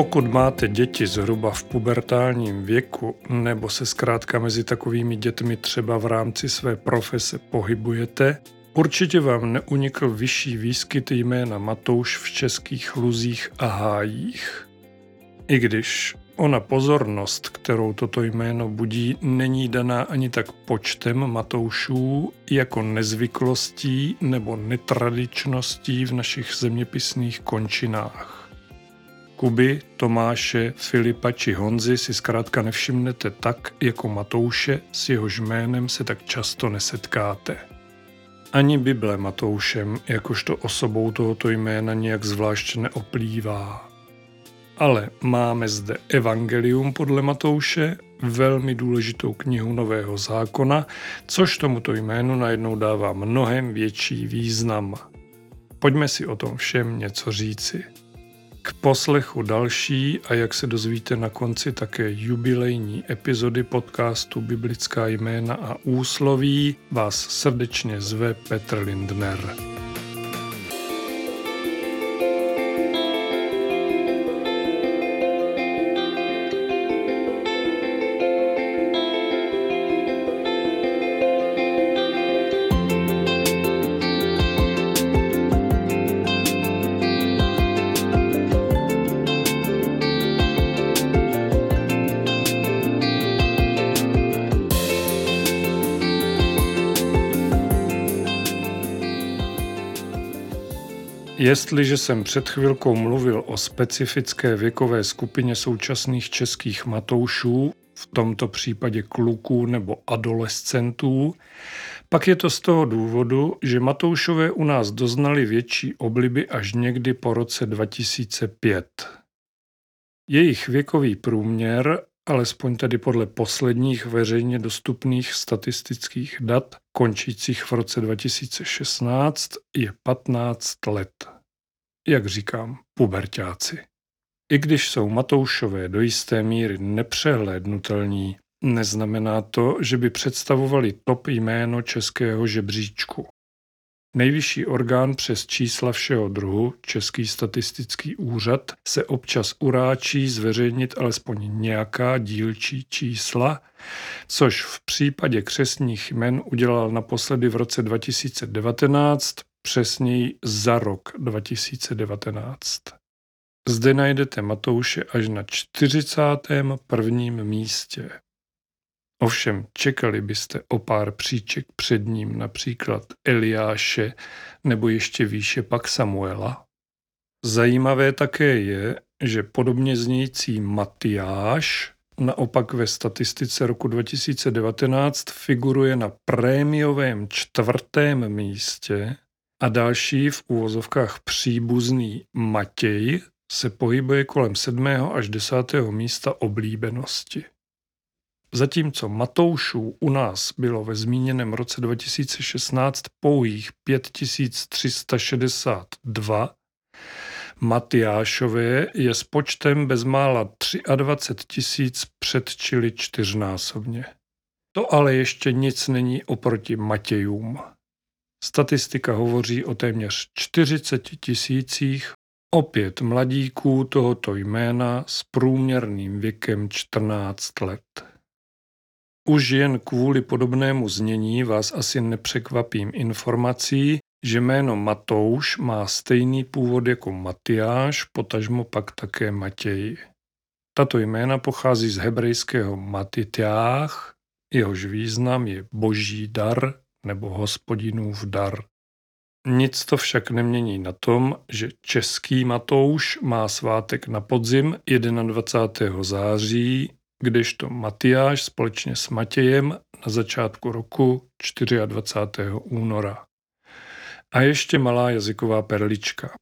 Pokud máte děti zhruba v pubertálním věku nebo se zkrátka mezi takovými dětmi třeba v rámci své profese pohybujete, určitě vám neunikl vyšší výskyt jména Matouš v českých luzích a hájích. I když ona pozornost, kterou toto jméno budí, není daná ani tak počtem Matoušů, jako nezvyklostí nebo netradičností v našich zeměpisných končinách. Kuby, Tomáše, Filipa či Honzy si zkrátka nevšimnete tak, jako Matouše, s jehož jménem se tak často nesetkáte. Ani Bible Matoušem, jakožto osobou tohoto jména nějak zvlášť neoplývá. Ale máme zde Evangelium podle Matouše, velmi důležitou knihu Nového zákona, což tomuto jménu najednou dává mnohem větší význam. Pojďme si o tom všem něco říci. Poslechu další a jak se dozvíte na konci také jubilejní epizody podcastu Biblická jména a úsloví vás srdečně zve Petr Lindner. Jestliže jsem před chvilkou mluvil o specifické věkové skupině současných českých matoušů, v tomto případě kluků nebo adolescentů, pak je to z toho důvodu, že Matoušové u nás doznali větší obliby až někdy po roce 2005. Jejich věkový průměr, alespoň tedy podle posledních veřejně dostupných statistických dat, končících v roce 2016, je 15 let jak říkám, pubertáci. I když jsou Matoušové do jisté míry nepřehlédnutelní, neznamená to, že by představovali top jméno českého žebříčku. Nejvyšší orgán přes čísla všeho druhu, Český statistický úřad, se občas uráčí zveřejnit alespoň nějaká dílčí čísla, což v případě křesních jmen udělal naposledy v roce 2019 přesněji za rok 2019. Zde najdete Matouše až na 41. místě. Ovšem čekali byste o pár příček před ním například Eliáše nebo ještě výše pak Samuela. Zajímavé také je, že podobně znějící Matyáš naopak ve statistice roku 2019 figuruje na prémiovém čtvrtém místě a další v úvozovkách příbuzný Matěj se pohybuje kolem 7. až 10. místa oblíbenosti. Zatímco Matoušů u nás bylo ve zmíněném roce 2016 pouhých 5362, Matyášové je s počtem bezmála 23 tisíc předčili čtyřnásobně. To ale ještě nic není oproti Matějům. Statistika hovoří o téměř 40 tisících opět mladíků tohoto jména s průměrným věkem 14 let. Už jen kvůli podobnému znění vás asi nepřekvapím informací, že jméno Matouš má stejný původ jako Matyáš, potažmo pak také Matěj. Tato jména pochází z hebrejského Matitiách, jehož význam je boží dar nebo hospodinův dar. Nic to však nemění na tom, že český Matouš má svátek na podzim 21. září, kdežto Matyáš společně s Matějem na začátku roku 24. února. A ještě malá jazyková perlička.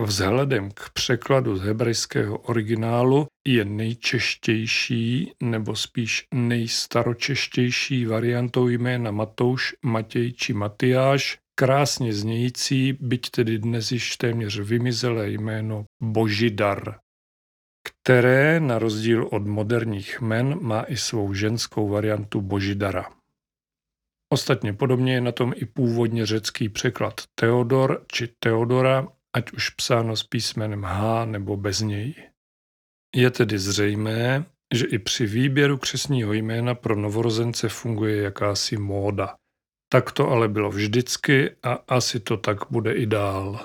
Vzhledem k překladu z hebrejského originálu je nejčeštější nebo spíš nejstaročeštější variantou jména Matouš, Matěj či Matyáš krásně znějící, byť tedy dnes již téměř vymizelé jméno Božidar, které na rozdíl od moderních men má i svou ženskou variantu Božidara. Ostatně podobně je na tom i původně řecký překlad Teodor či Teodora ať už psáno s písmenem H nebo bez něj. Je tedy zřejmé, že i při výběru křesního jména pro novorozence funguje jakási móda. Tak to ale bylo vždycky a asi to tak bude i dál.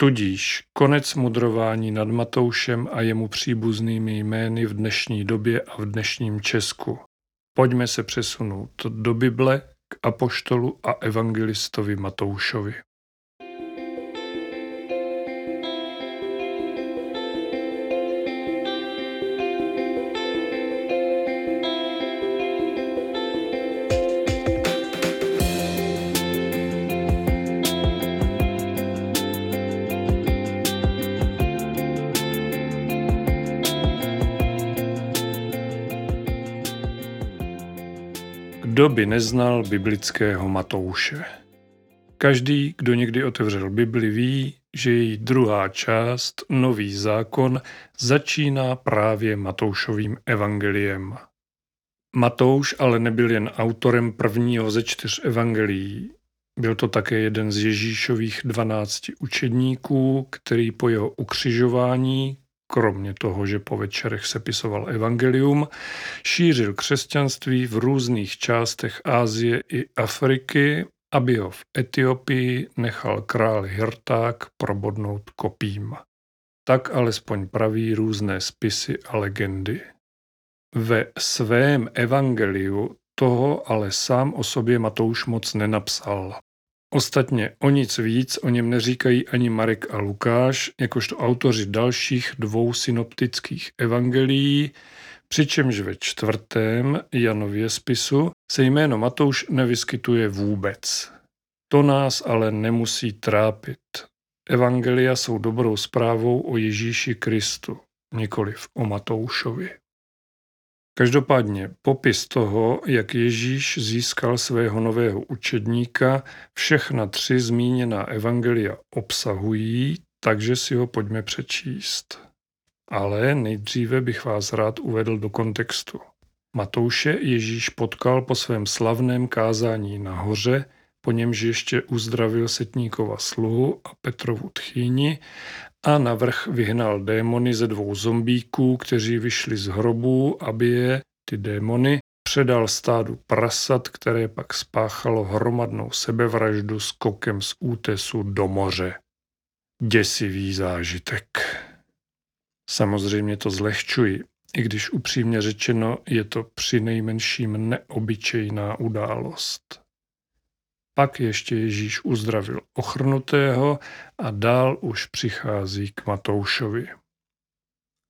Tudíž konec mudrování nad Matoušem a jemu příbuznými jmény v dnešní době a v dnešním Česku. Pojďme se přesunout do Bible k apoštolu a evangelistovi Matoušovi. By neznal biblického Matouše? Každý, kdo někdy otevřel Bibli, ví, že její druhá část, Nový zákon, začíná právě Matoušovým evangeliem. Matouš ale nebyl jen autorem prvního ze čtyř evangelií. Byl to také jeden z Ježíšových dvanácti učedníků, který po jeho ukřižování, kromě toho, že po večerech sepisoval evangelium, šířil křesťanství v různých částech Ázie i Afriky, aby ho v Etiopii nechal král Hirták probodnout kopím. Tak alespoň praví různé spisy a legendy. Ve svém evangeliu toho ale sám o sobě Matouš moc nenapsal. Ostatně o nic víc o něm neříkají ani Marek a Lukáš, jakožto autoři dalších dvou synoptických evangelií, přičemž ve čtvrtém Janově spisu se jméno Matouš nevyskytuje vůbec. To nás ale nemusí trápit. Evangelia jsou dobrou zprávou o Ježíši Kristu, nikoliv o Matoušovi. Každopádně popis toho, jak Ježíš získal svého nového učedníka, všechna tři zmíněná evangelia obsahují, takže si ho pojďme přečíst. Ale nejdříve bych vás rád uvedl do kontextu. Matouše Ježíš potkal po svém slavném kázání nahoře, po němž ještě uzdravil Setníkova sluhu a Petrovu tchýni a navrch vyhnal démony ze dvou zombíků, kteří vyšli z hrobů, aby je, ty démony, předal stádu prasat, které pak spáchalo hromadnou sebevraždu skokem z útesu do moře. Děsivý zážitek. Samozřejmě to zlehčuji, i když upřímně řečeno je to při nejmenším neobyčejná událost. Pak ještě Ježíš uzdravil ochrnutého a dál už přichází k Matoušovi.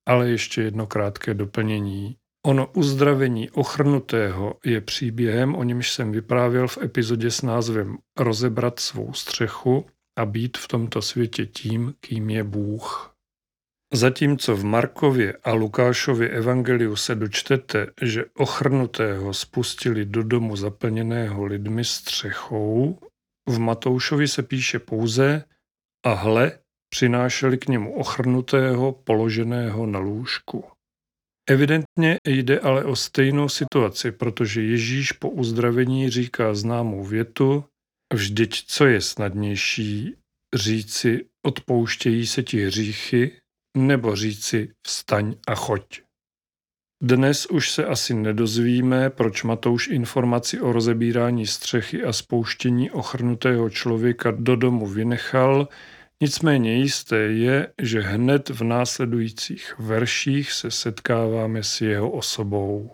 Ale ještě jedno krátké doplnění. Ono uzdravení ochrnutého je příběhem, o němž jsem vyprávěl v epizodě s názvem Rozebrat svou střechu a být v tomto světě tím, kým je Bůh. Zatímco v Markově a Lukášově evangeliu se dočtete, že ochrnutého spustili do domu zaplněného lidmi střechou, v Matoušovi se píše pouze a hle, přinášeli k němu ochrnutého položeného na lůžku. Evidentně jde ale o stejnou situaci, protože Ježíš po uzdravení říká známou větu, vždyť co je snadnější, říci odpouštějí se ti hříchy, nebo říci vstaň a choď. Dnes už se asi nedozvíme, proč Matouš informaci o rozebírání střechy a spouštění ochrnutého člověka do domu vynechal, nicméně jisté je, že hned v následujících verších se setkáváme s jeho osobou.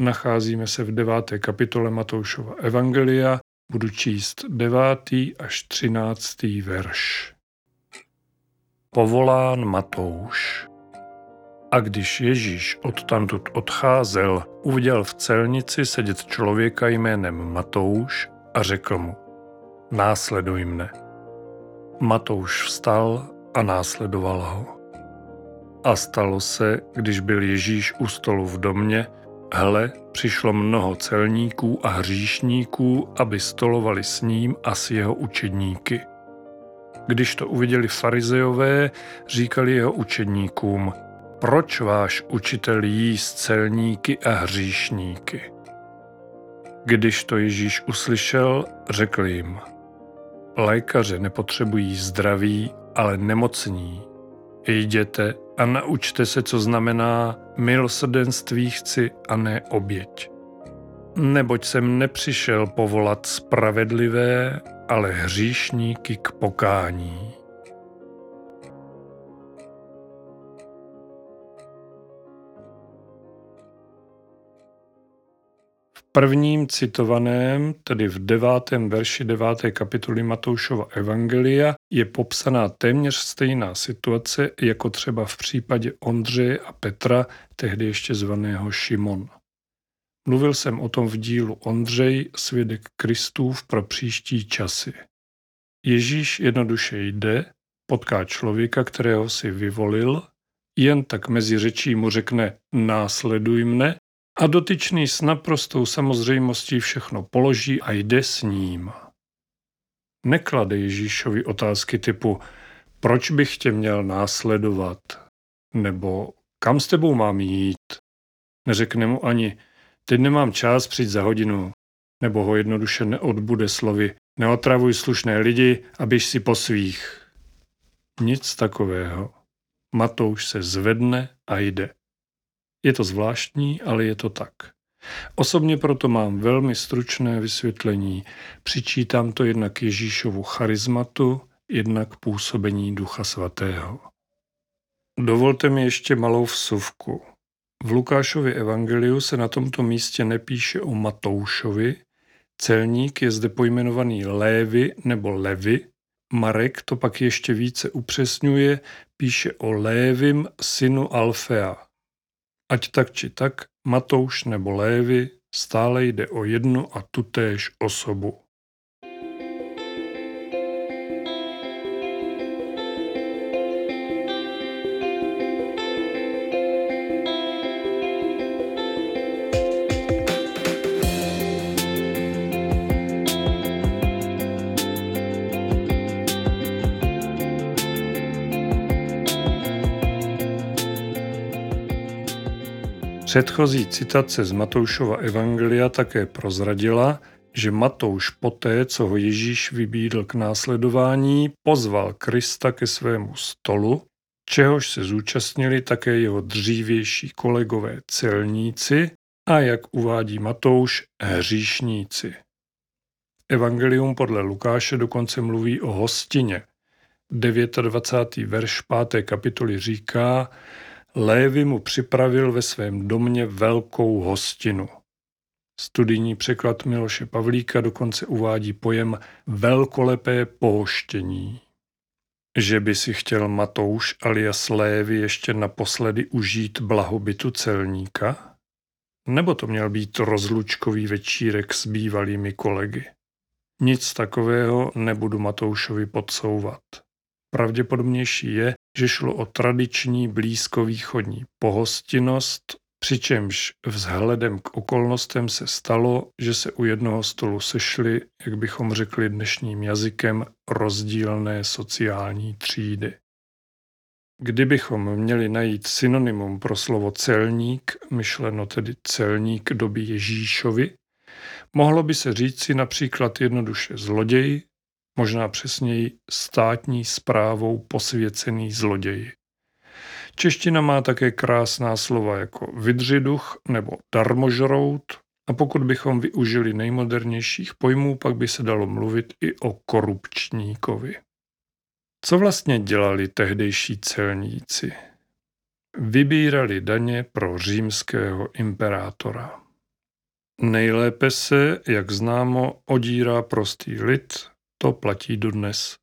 Nacházíme se v deváté kapitole Matoušova Evangelia, budu číst devátý až třináctý verš povolán Matouš. A když Ježíš odtamtud odcházel, uviděl v celnici sedět člověka jménem Matouš a řekl mu, následuj mne. Matouš vstal a následoval ho. A stalo se, když byl Ježíš u stolu v domě, hle, přišlo mnoho celníků a hříšníků, aby stolovali s ním a s jeho učedníky – když to uviděli farizejové, říkali jeho učedníkům, proč váš učitel jí s celníky a hříšníky? Když to Ježíš uslyšel, řekl jim, lékaře nepotřebují zdraví, ale nemocní. Jděte a naučte se, co znamená milosrdenství chci a ne oběť. Neboť jsem nepřišel povolat spravedlivé, ale hříšníky k pokání. prvním citovaném, tedy v devátém verši deváté kapitoly Matoušova Evangelia, je popsaná téměř stejná situace, jako třeba v případě Ondřeje a Petra, tehdy ještě zvaného Šimon. Mluvil jsem o tom v dílu Ondřej, svědek Kristův pro příští časy. Ježíš jednoduše jde, potká člověka, kterého si vyvolil, jen tak mezi řečí mu řekne následuj mne a dotyčný s naprostou samozřejmostí všechno položí a jde s ním. Neklade Ježíšovi otázky typu proč bych tě měl následovat? Nebo kam s tebou mám jít? Neřekne mu ani teď nemám čas přijít za hodinu. Nebo ho jednoduše neodbude slovy neotravuj slušné lidi a běž si po svých. Nic takového. Matouš se zvedne a jde. Je to zvláštní, ale je to tak. Osobně proto mám velmi stručné vysvětlení. Přičítám to jednak Ježíšovu charizmatu, jednak působení Ducha Svatého. Dovolte mi ještě malou vsuvku. V Lukášově evangeliu se na tomto místě nepíše o Matoušovi, celník je zde pojmenovaný Lévy nebo Levy, Marek to pak ještě více upřesňuje, píše o Lévim synu Alfea. Ať tak či tak, Matouš nebo Lévy, stále jde o jednu a tutéž osobu. Předchozí citace z Matoušova evangelia také prozradila, že Matouš poté, co ho Ježíš vybídl k následování, pozval Krista ke svému stolu, čehož se zúčastnili také jeho dřívější kolegové celníci a, jak uvádí Matouš, hříšníci. Evangelium podle Lukáše dokonce mluví o hostině. 29. verš 5. kapitoly říká, Lévy mu připravil ve svém domě velkou hostinu. Studijní překlad Miloše Pavlíka dokonce uvádí pojem velkolepé pohoštění. Že by si chtěl Matouš alias Lévy ještě naposledy užít blahobytu celníka? Nebo to měl být rozlučkový večírek s bývalými kolegy? Nic takového nebudu Matoušovi podsouvat. Pravděpodobnější je, že šlo o tradiční blízkovýchodní pohostinnost, přičemž vzhledem k okolnostem se stalo, že se u jednoho stolu sešly, jak bychom řekli dnešním jazykem, rozdílné sociální třídy. Kdybychom měli najít synonymum pro slovo celník, myšleno tedy celník doby Ježíšovi, mohlo by se říci například jednoduše zloděj možná přesněji státní správou posvěcený zloděj. Čeština má také krásná slova jako vydřiduch nebo darmožrout a pokud bychom využili nejmodernějších pojmů, pak by se dalo mluvit i o korupčníkovi. Co vlastně dělali tehdejší celníci? Vybírali daně pro římského imperátora. Nejlépe se, jak známo, odírá prostý lid to platí dodnes.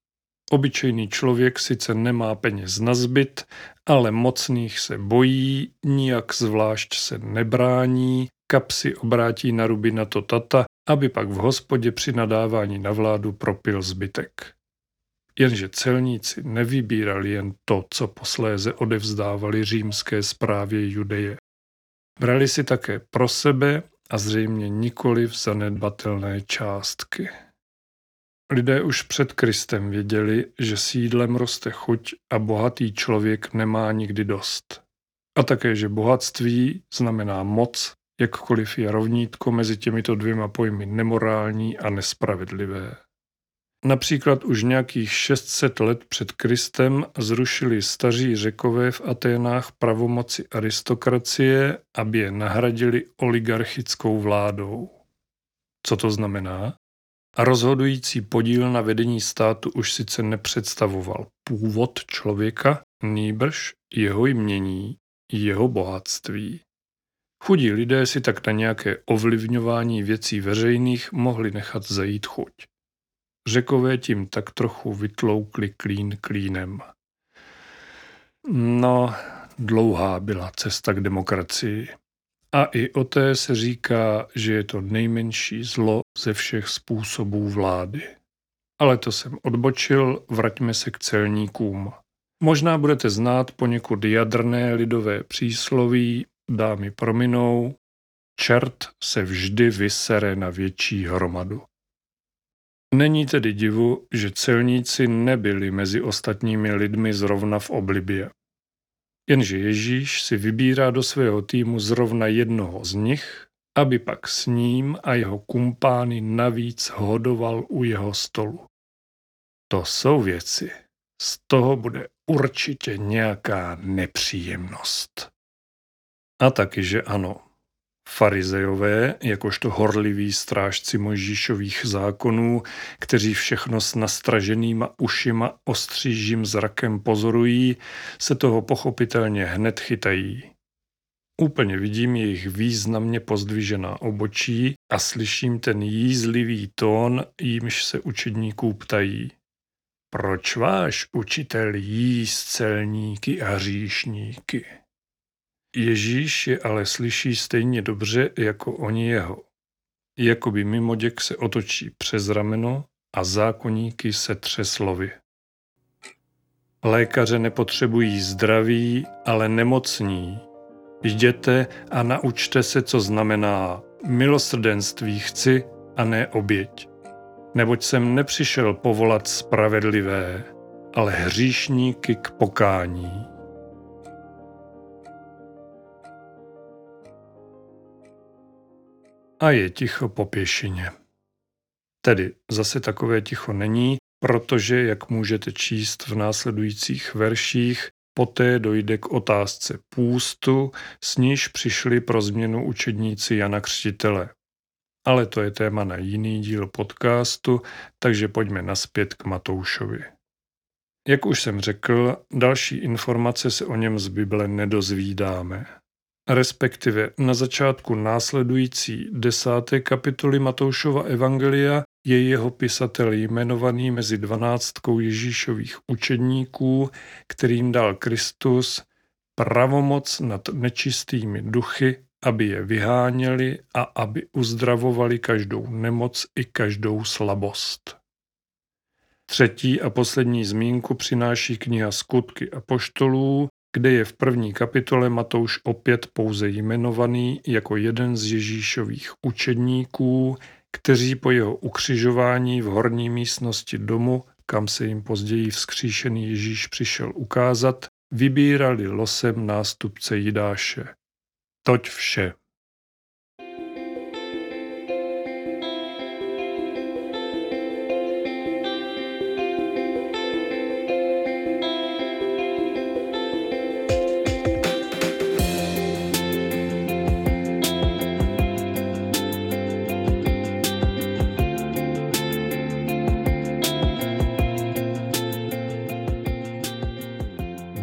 Obyčejný člověk sice nemá peněz na zbyt, ale mocných se bojí, nijak zvlášť se nebrání, kapsy obrátí na ruby na to tata, aby pak v hospodě při nadávání na vládu propil zbytek. Jenže celníci nevybírali jen to, co posléze odevzdávali římské správě Judeje. Brali si také pro sebe a zřejmě nikoli v zanedbatelné částky. Lidé už před Kristem věděli, že sídlem roste chuť a bohatý člověk nemá nikdy dost. A také, že bohatství znamená moc, jakkoliv je rovnítko mezi těmito dvěma pojmy nemorální a nespravedlivé. Například už nějakých 600 let před Kristem zrušili staří řekové v Aténách pravomoci aristokracie, aby je nahradili oligarchickou vládou. Co to znamená? Rozhodující podíl na vedení státu už sice nepředstavoval původ člověka, nýbrž jeho jmění, jeho bohatství. Chudí lidé si tak na nějaké ovlivňování věcí veřejných mohli nechat zajít chuť. Řekové tím tak trochu vytloukli klín klínem. No, dlouhá byla cesta k demokracii. A i o té se říká, že je to nejmenší zlo ze všech způsobů vlády. Ale to jsem odbočil, vraťme se k celníkům. Možná budete znát poněkud jadrné lidové přísloví, dámy prominou, čert se vždy vysere na větší hromadu. Není tedy divu, že celníci nebyli mezi ostatními lidmi zrovna v oblibě. Jenže Ježíš si vybírá do svého týmu zrovna jednoho z nich, aby pak s ním a jeho kumpány navíc hodoval u jeho stolu. To jsou věci. Z toho bude určitě nějaká nepříjemnost. A taky, že ano. Farizejové, jakožto horliví strážci Mojžíšových zákonů, kteří všechno s nastraženýma ušima ostřížím zrakem pozorují, se toho pochopitelně hned chytají. Úplně vidím jejich významně pozdvižená obočí a slyším ten jízlivý tón, jímž se učedníků ptají. Proč váš učitel jí celníky a říšníky? Ježíš je ale slyší stejně dobře jako oni jeho. Jakoby mimoděk se otočí přes rameno a zákonníky se třeslovy. Lékaře nepotřebují zdraví, ale nemocní. Jděte a naučte se, co znamená milosrdenství chci a ne oběť. Neboť jsem nepřišel povolat spravedlivé, ale hříšníky k pokání. A je ticho po pěšině. Tedy zase takové ticho není, protože, jak můžete číst v následujících verších, poté dojde k otázce půstu, s níž přišli pro změnu učedníci Jana Křtitele. Ale to je téma na jiný díl podcastu, takže pojďme naspět k Matoušovi. Jak už jsem řekl, další informace se o něm z Bible nedozvídáme respektive na začátku následující desáté kapitoly Matoušova Evangelia je jeho pisatel jmenovaný mezi dvanáctkou Ježíšových učedníků, kterým dal Kristus pravomoc nad nečistými duchy, aby je vyháněli a aby uzdravovali každou nemoc i každou slabost. Třetí a poslední zmínku přináší kniha Skutky a poštolů, kde je v první kapitole Matouš opět pouze jmenovaný jako jeden z Ježíšových učedníků, kteří po jeho ukřižování v horní místnosti domu, kam se jim později vzkříšený Ježíš přišel ukázat, vybírali losem nástupce Jidáše. Toť vše.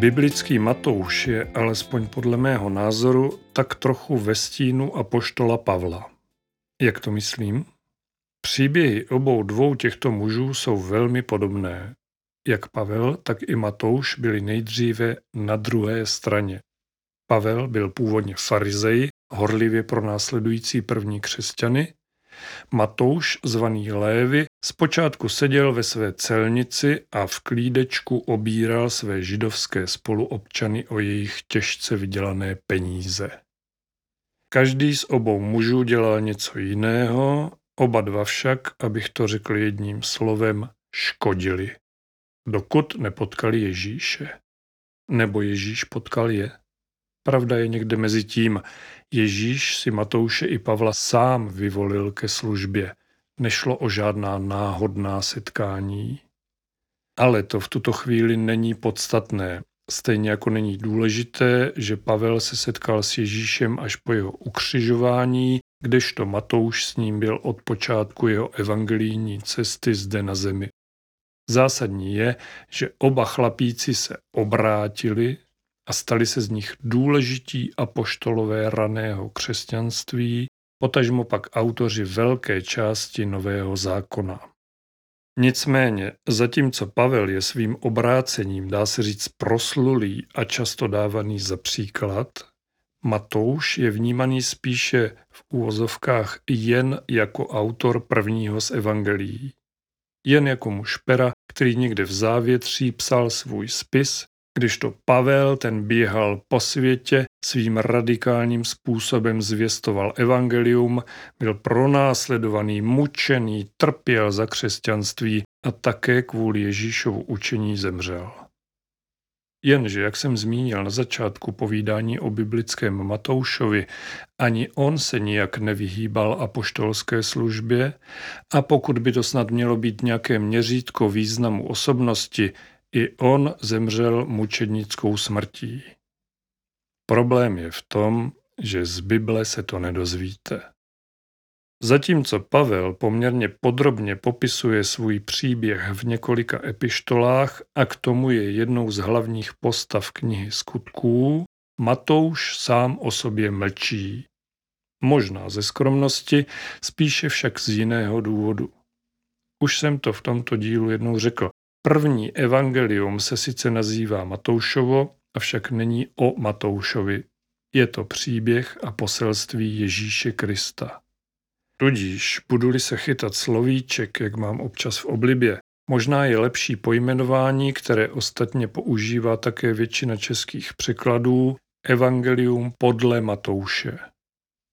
Biblický Matouš je, alespoň podle mého názoru, tak trochu ve stínu a poštola Pavla. Jak to myslím? Příběhy obou dvou těchto mužů jsou velmi podobné. Jak Pavel, tak i Matouš byli nejdříve na druhé straně. Pavel byl původně farizej, horlivě pro následující první křesťany, Matouš, zvaný Lévy, zpočátku seděl ve své celnici a v klídečku obíral své židovské spoluobčany o jejich těžce vydělané peníze. Každý z obou mužů dělal něco jiného, oba dva však, abych to řekl jedním slovem, škodili. Dokud nepotkali Ježíše. Nebo Ježíš potkal je. Pravda je někde mezi tím. Ježíš si Matouše i Pavla sám vyvolil ke službě. nešlo o žádná náhodná setkání. Ale to v tuto chvíli není podstatné. Stejně jako není důležité, že Pavel se setkal s Ježíšem až po jeho ukřižování, kdežto Matouš s ním byl od počátku jeho evangelijní cesty zde na zemi. Zásadní je, že oba chlapíci se obrátili a stali se z nich důležití apoštolové raného křesťanství, potažmo pak autoři velké části Nového zákona. Nicméně, zatímco Pavel je svým obrácením, dá se říct, proslulý a často dávaný za příklad, Matouš je vnímaný spíše v úvozovkách jen jako autor prvního z evangelií. Jen jako muž pera, který někde v závětří psal svůj spis, když to Pavel ten běhal po světě, svým radikálním způsobem zvěstoval evangelium, byl pronásledovaný, mučený, trpěl za křesťanství a také kvůli Ježíšovu učení zemřel. Jenže, jak jsem zmínil na začátku povídání o biblickém Matoušovi, ani on se nijak nevyhýbal apoštolské službě a pokud by to snad mělo být nějaké měřítko významu osobnosti, i on zemřel mučednickou smrtí. Problém je v tom, že z Bible se to nedozvíte. Zatímco Pavel poměrně podrobně popisuje svůj příběh v několika epištolách a k tomu je jednou z hlavních postav knihy skutků, Matouš sám o sobě mlčí. Možná ze skromnosti, spíše však z jiného důvodu. Už jsem to v tomto dílu jednou řekl. První evangelium se sice nazývá Matoušovo, avšak není o Matoušovi. Je to příběh a poselství Ježíše Krista. Tudíž, budu-li se chytat slovíček, jak mám občas v oblibě, možná je lepší pojmenování, které ostatně používá také většina českých překladů, Evangelium podle Matouše.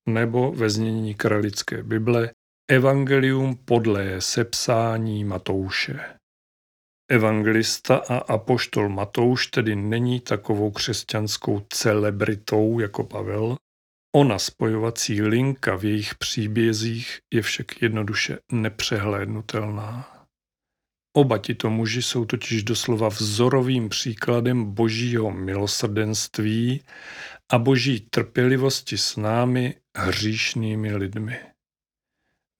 Nebo ve znění kralické Bible Evangelium podle sepsání Matouše. Evangelista a apoštol Matouš tedy není takovou křesťanskou celebritou jako Pavel, Ona spojovací linka v jejich příbězích je však jednoduše nepřehlédnutelná. Oba tito muži jsou totiž doslova vzorovým příkladem božího milosrdenství a boží trpělivosti s námi, hříšnými lidmi.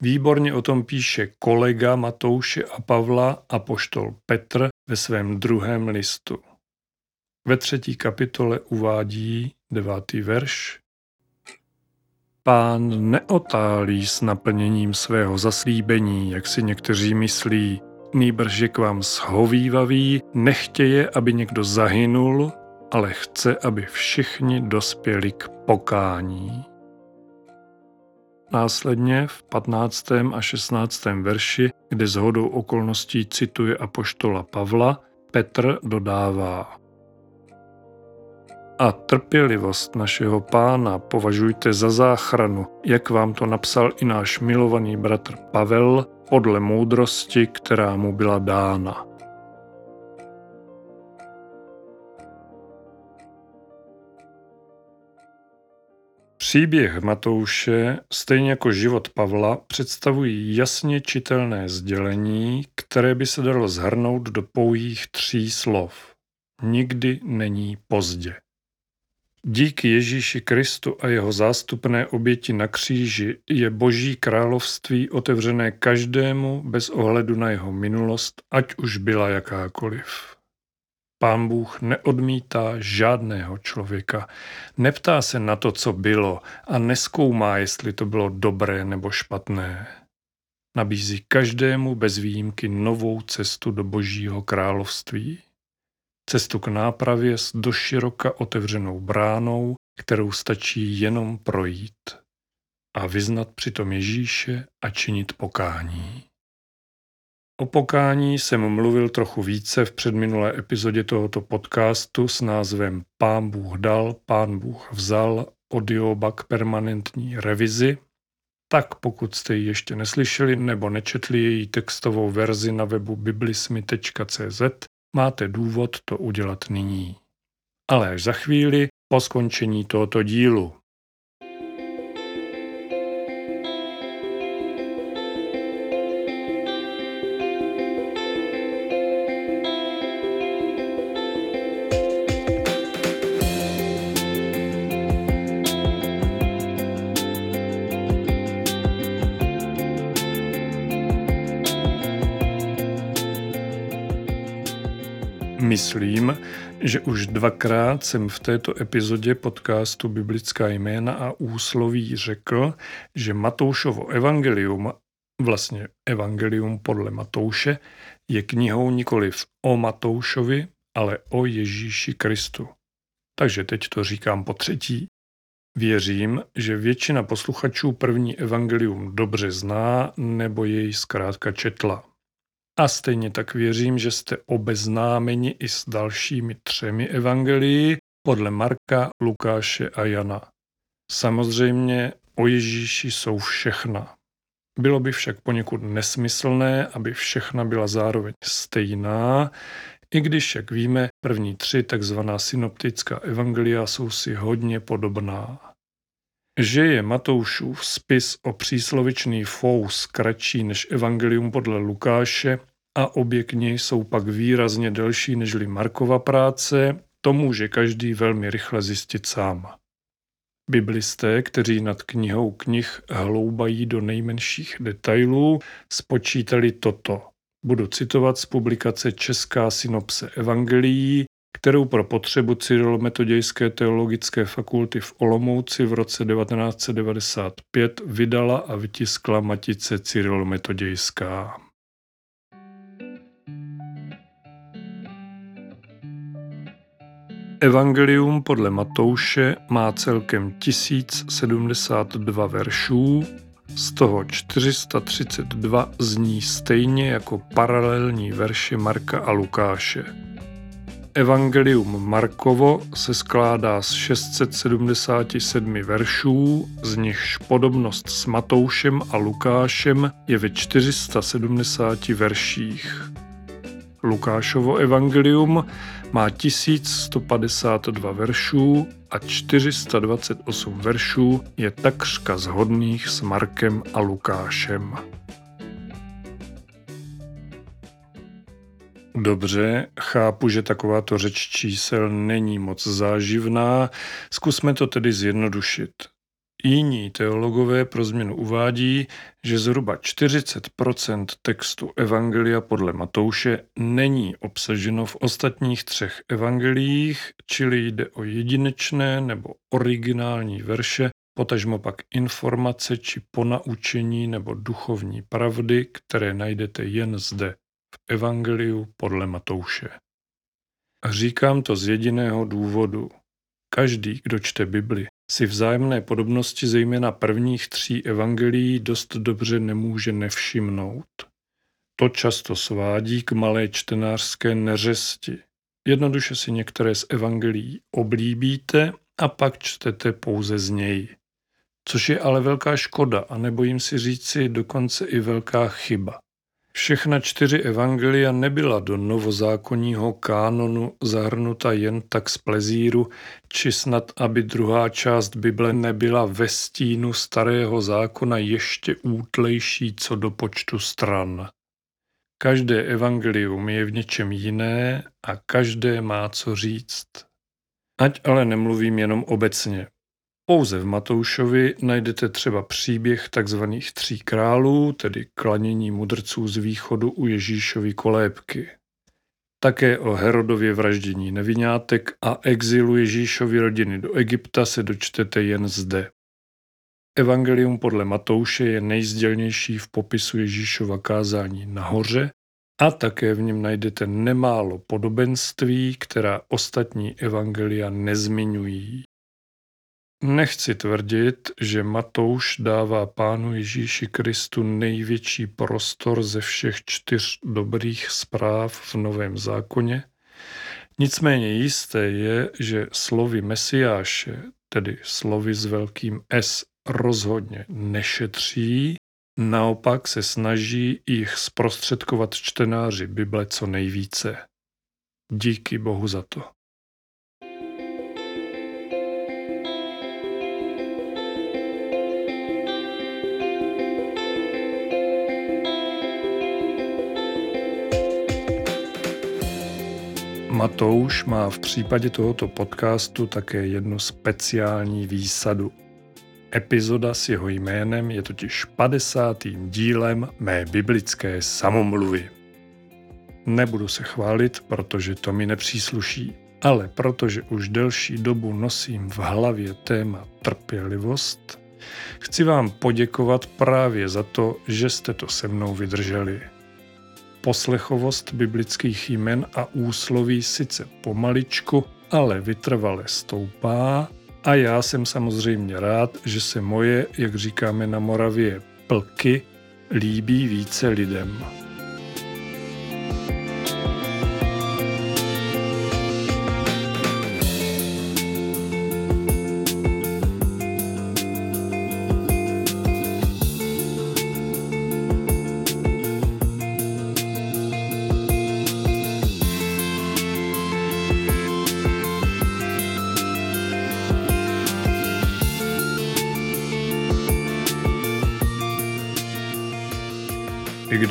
Výborně o tom píše kolega Matouše a Pavla a poštol Petr ve svém druhém listu. Ve třetí kapitole uvádí devátý verš Pán neotálí s naplněním svého zaslíbení, jak si někteří myslí, nýbrž je k vám shovívavý, nechtěje, aby někdo zahynul, ale chce, aby všichni dospěli k pokání. Následně v 15. a 16. verši, kde z hodou okolností cituje apoštola Pavla, Petr dodává a trpělivost našeho pána považujte za záchranu, jak vám to napsal i náš milovaný bratr Pavel, podle moudrosti, která mu byla dána. Příběh Matouše, stejně jako život Pavla, představují jasně čitelné sdělení, které by se dalo zhrnout do pouhých tří slov. Nikdy není pozdě. Díky Ježíši Kristu a jeho zástupné oběti na kříži je Boží království otevřené každému bez ohledu na jeho minulost, ať už byla jakákoliv. Pán Bůh neodmítá žádného člověka, neptá se na to, co bylo a neskoumá, jestli to bylo dobré nebo špatné. Nabízí každému bez výjimky novou cestu do Božího království. Cestu k nápravě s doširoka otevřenou bránou, kterou stačí jenom projít a vyznat přitom Ježíše a činit pokání. O pokání jsem mluvil trochu více v předminulé epizodě tohoto podcastu s názvem Pán Bůh dal, Pán Bůh vzal, audiobak permanentní revizi. Tak pokud jste ji ještě neslyšeli nebo nečetli její textovou verzi na webu biblismi.cz, máte důvod to udělat nyní. Ale až za chvíli po skončení tohoto dílu. Myslím, že už dvakrát jsem v této epizodě podcastu Biblická jména a úsloví řekl, že Matoušovo evangelium, vlastně evangelium podle Matouše, je knihou nikoliv o Matoušovi, ale o Ježíši Kristu. Takže teď to říkám po třetí. Věřím, že většina posluchačů první evangelium dobře zná nebo jej zkrátka četla. A stejně tak věřím, že jste obeznámeni i s dalšími třemi evangelii podle Marka, Lukáše a Jana. Samozřejmě o Ježíši jsou všechna. Bylo by však poněkud nesmyslné, aby všechna byla zároveň stejná, i když, jak víme, první tři takzvaná synoptická evangelia jsou si hodně podobná. Že je Matoušův spis o příslovičný fous kratší než evangelium podle Lukáše a obě knihy jsou pak výrazně delší nežli Markova práce, to může každý velmi rychle zjistit sám. Biblisté, kteří nad knihou knih hloubají do nejmenších detailů, spočítali toto. Budu citovat z publikace Česká synopse evangelií, kterou pro potřebu Cyrilometodějské teologické fakulty v Olomouci v roce 1995 vydala a vytiskla Matice Cyrilometodějská. Evangelium podle Matouše má celkem 1072 veršů, z toho 432 zní stejně jako paralelní verše Marka a Lukáše. Evangelium Markovo se skládá z 677 veršů, z nichž podobnost s Matoušem a Lukášem je ve 470 verších. Lukášovo evangelium má 1152 veršů a 428 veršů je takřka zhodných s Markem a Lukášem. Dobře, chápu, že takováto řeč čísel není moc záživná, zkusme to tedy zjednodušit. Jiní teologové pro změnu uvádí, že zhruba 40% textu Evangelia podle Matouše není obsaženo v ostatních třech evangeliích, čili jde o jedinečné nebo originální verše, potažmo pak informace či ponaučení nebo duchovní pravdy, které najdete jen zde, v Evangeliu podle Matouše. A říkám to z jediného důvodu. Každý, kdo čte Bibli, si vzájemné podobnosti zejména prvních tří evangelií dost dobře nemůže nevšimnout. To často svádí k malé čtenářské neřesti. Jednoduše si některé z evangelií oblíbíte a pak čtete pouze z něj. Což je ale velká škoda a nebojím si říci dokonce i velká chyba. Všechna čtyři evangelia nebyla do novozákonního kánonu zahrnuta jen tak z plezíru, či snad, aby druhá část Bible nebyla ve stínu starého zákona ještě útlejší co do počtu stran. Každé evangelium je v něčem jiné a každé má co říct. Ať ale nemluvím jenom obecně. Pouze v Matoušovi najdete třeba příběh tzv. tří králů, tedy klanění mudrců z východu u Ježíšovy kolébky. Také o Herodově vraždění nevinátek a exilu Ježíšovy rodiny do Egypta se dočtete jen zde. Evangelium podle Matouše je nejzdělnější v popisu Ježíšova kázání nahoře a také v něm najdete nemálo podobenství, která ostatní evangelia nezmiňují. Nechci tvrdit, že Matouš dává Pánu Ježíši Kristu největší prostor ze všech čtyř dobrých zpráv v Novém zákoně, nicméně jisté je, že slovy Mesiáše, tedy slovy s velkým S, rozhodně nešetří, naopak se snaží jich zprostředkovat čtenáři Bible co nejvíce. Díky Bohu za to. Matouš má v případě tohoto podcastu také jednu speciální výsadu. Epizoda s jeho jménem je totiž 50. dílem mé biblické samomluvy. Nebudu se chválit, protože to mi nepřísluší. Ale protože už delší dobu nosím v hlavě téma trpělivost, chci vám poděkovat právě za to, že jste to se mnou vydrželi. Poslechovost biblických jmen a úsloví sice pomaličku, ale vytrvale stoupá a já jsem samozřejmě rád, že se moje, jak říkáme na Moravě, plky líbí více lidem.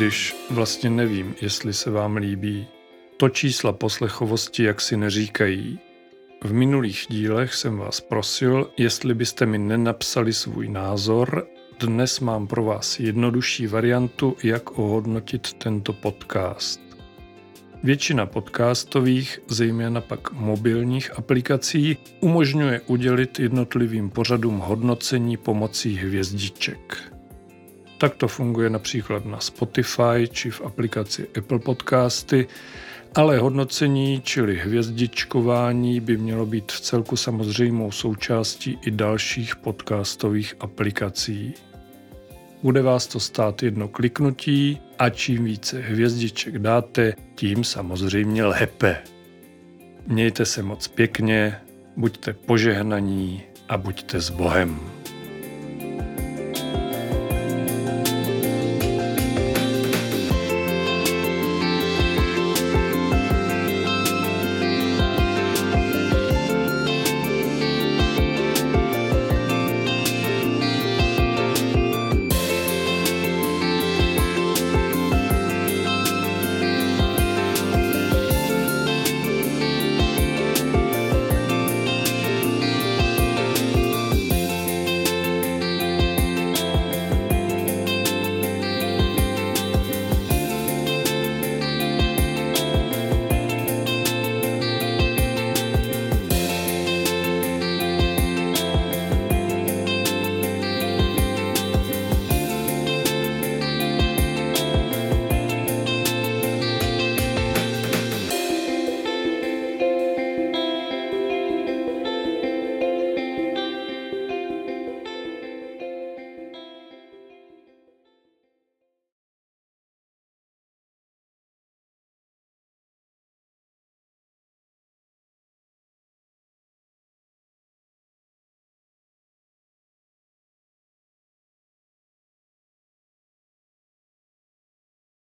Když vlastně nevím, jestli se vám líbí. To čísla poslechovosti jak si neříkají. V minulých dílech jsem vás prosil, jestli byste mi nenapsali svůj názor. Dnes mám pro vás jednodušší variantu, jak ohodnotit tento podcast. Většina podcastových, zejména pak mobilních aplikací, umožňuje udělit jednotlivým pořadům hodnocení pomocí hvězdiček. Tak to funguje například na Spotify či v aplikaci Apple Podcasty, ale hodnocení, čili hvězdičkování, by mělo být v celku samozřejmou součástí i dalších podcastových aplikací. Bude vás to stát jedno kliknutí a čím více hvězdiček dáte, tím samozřejmě lépe. Mějte se moc pěkně, buďte požehnaní a buďte s Bohem.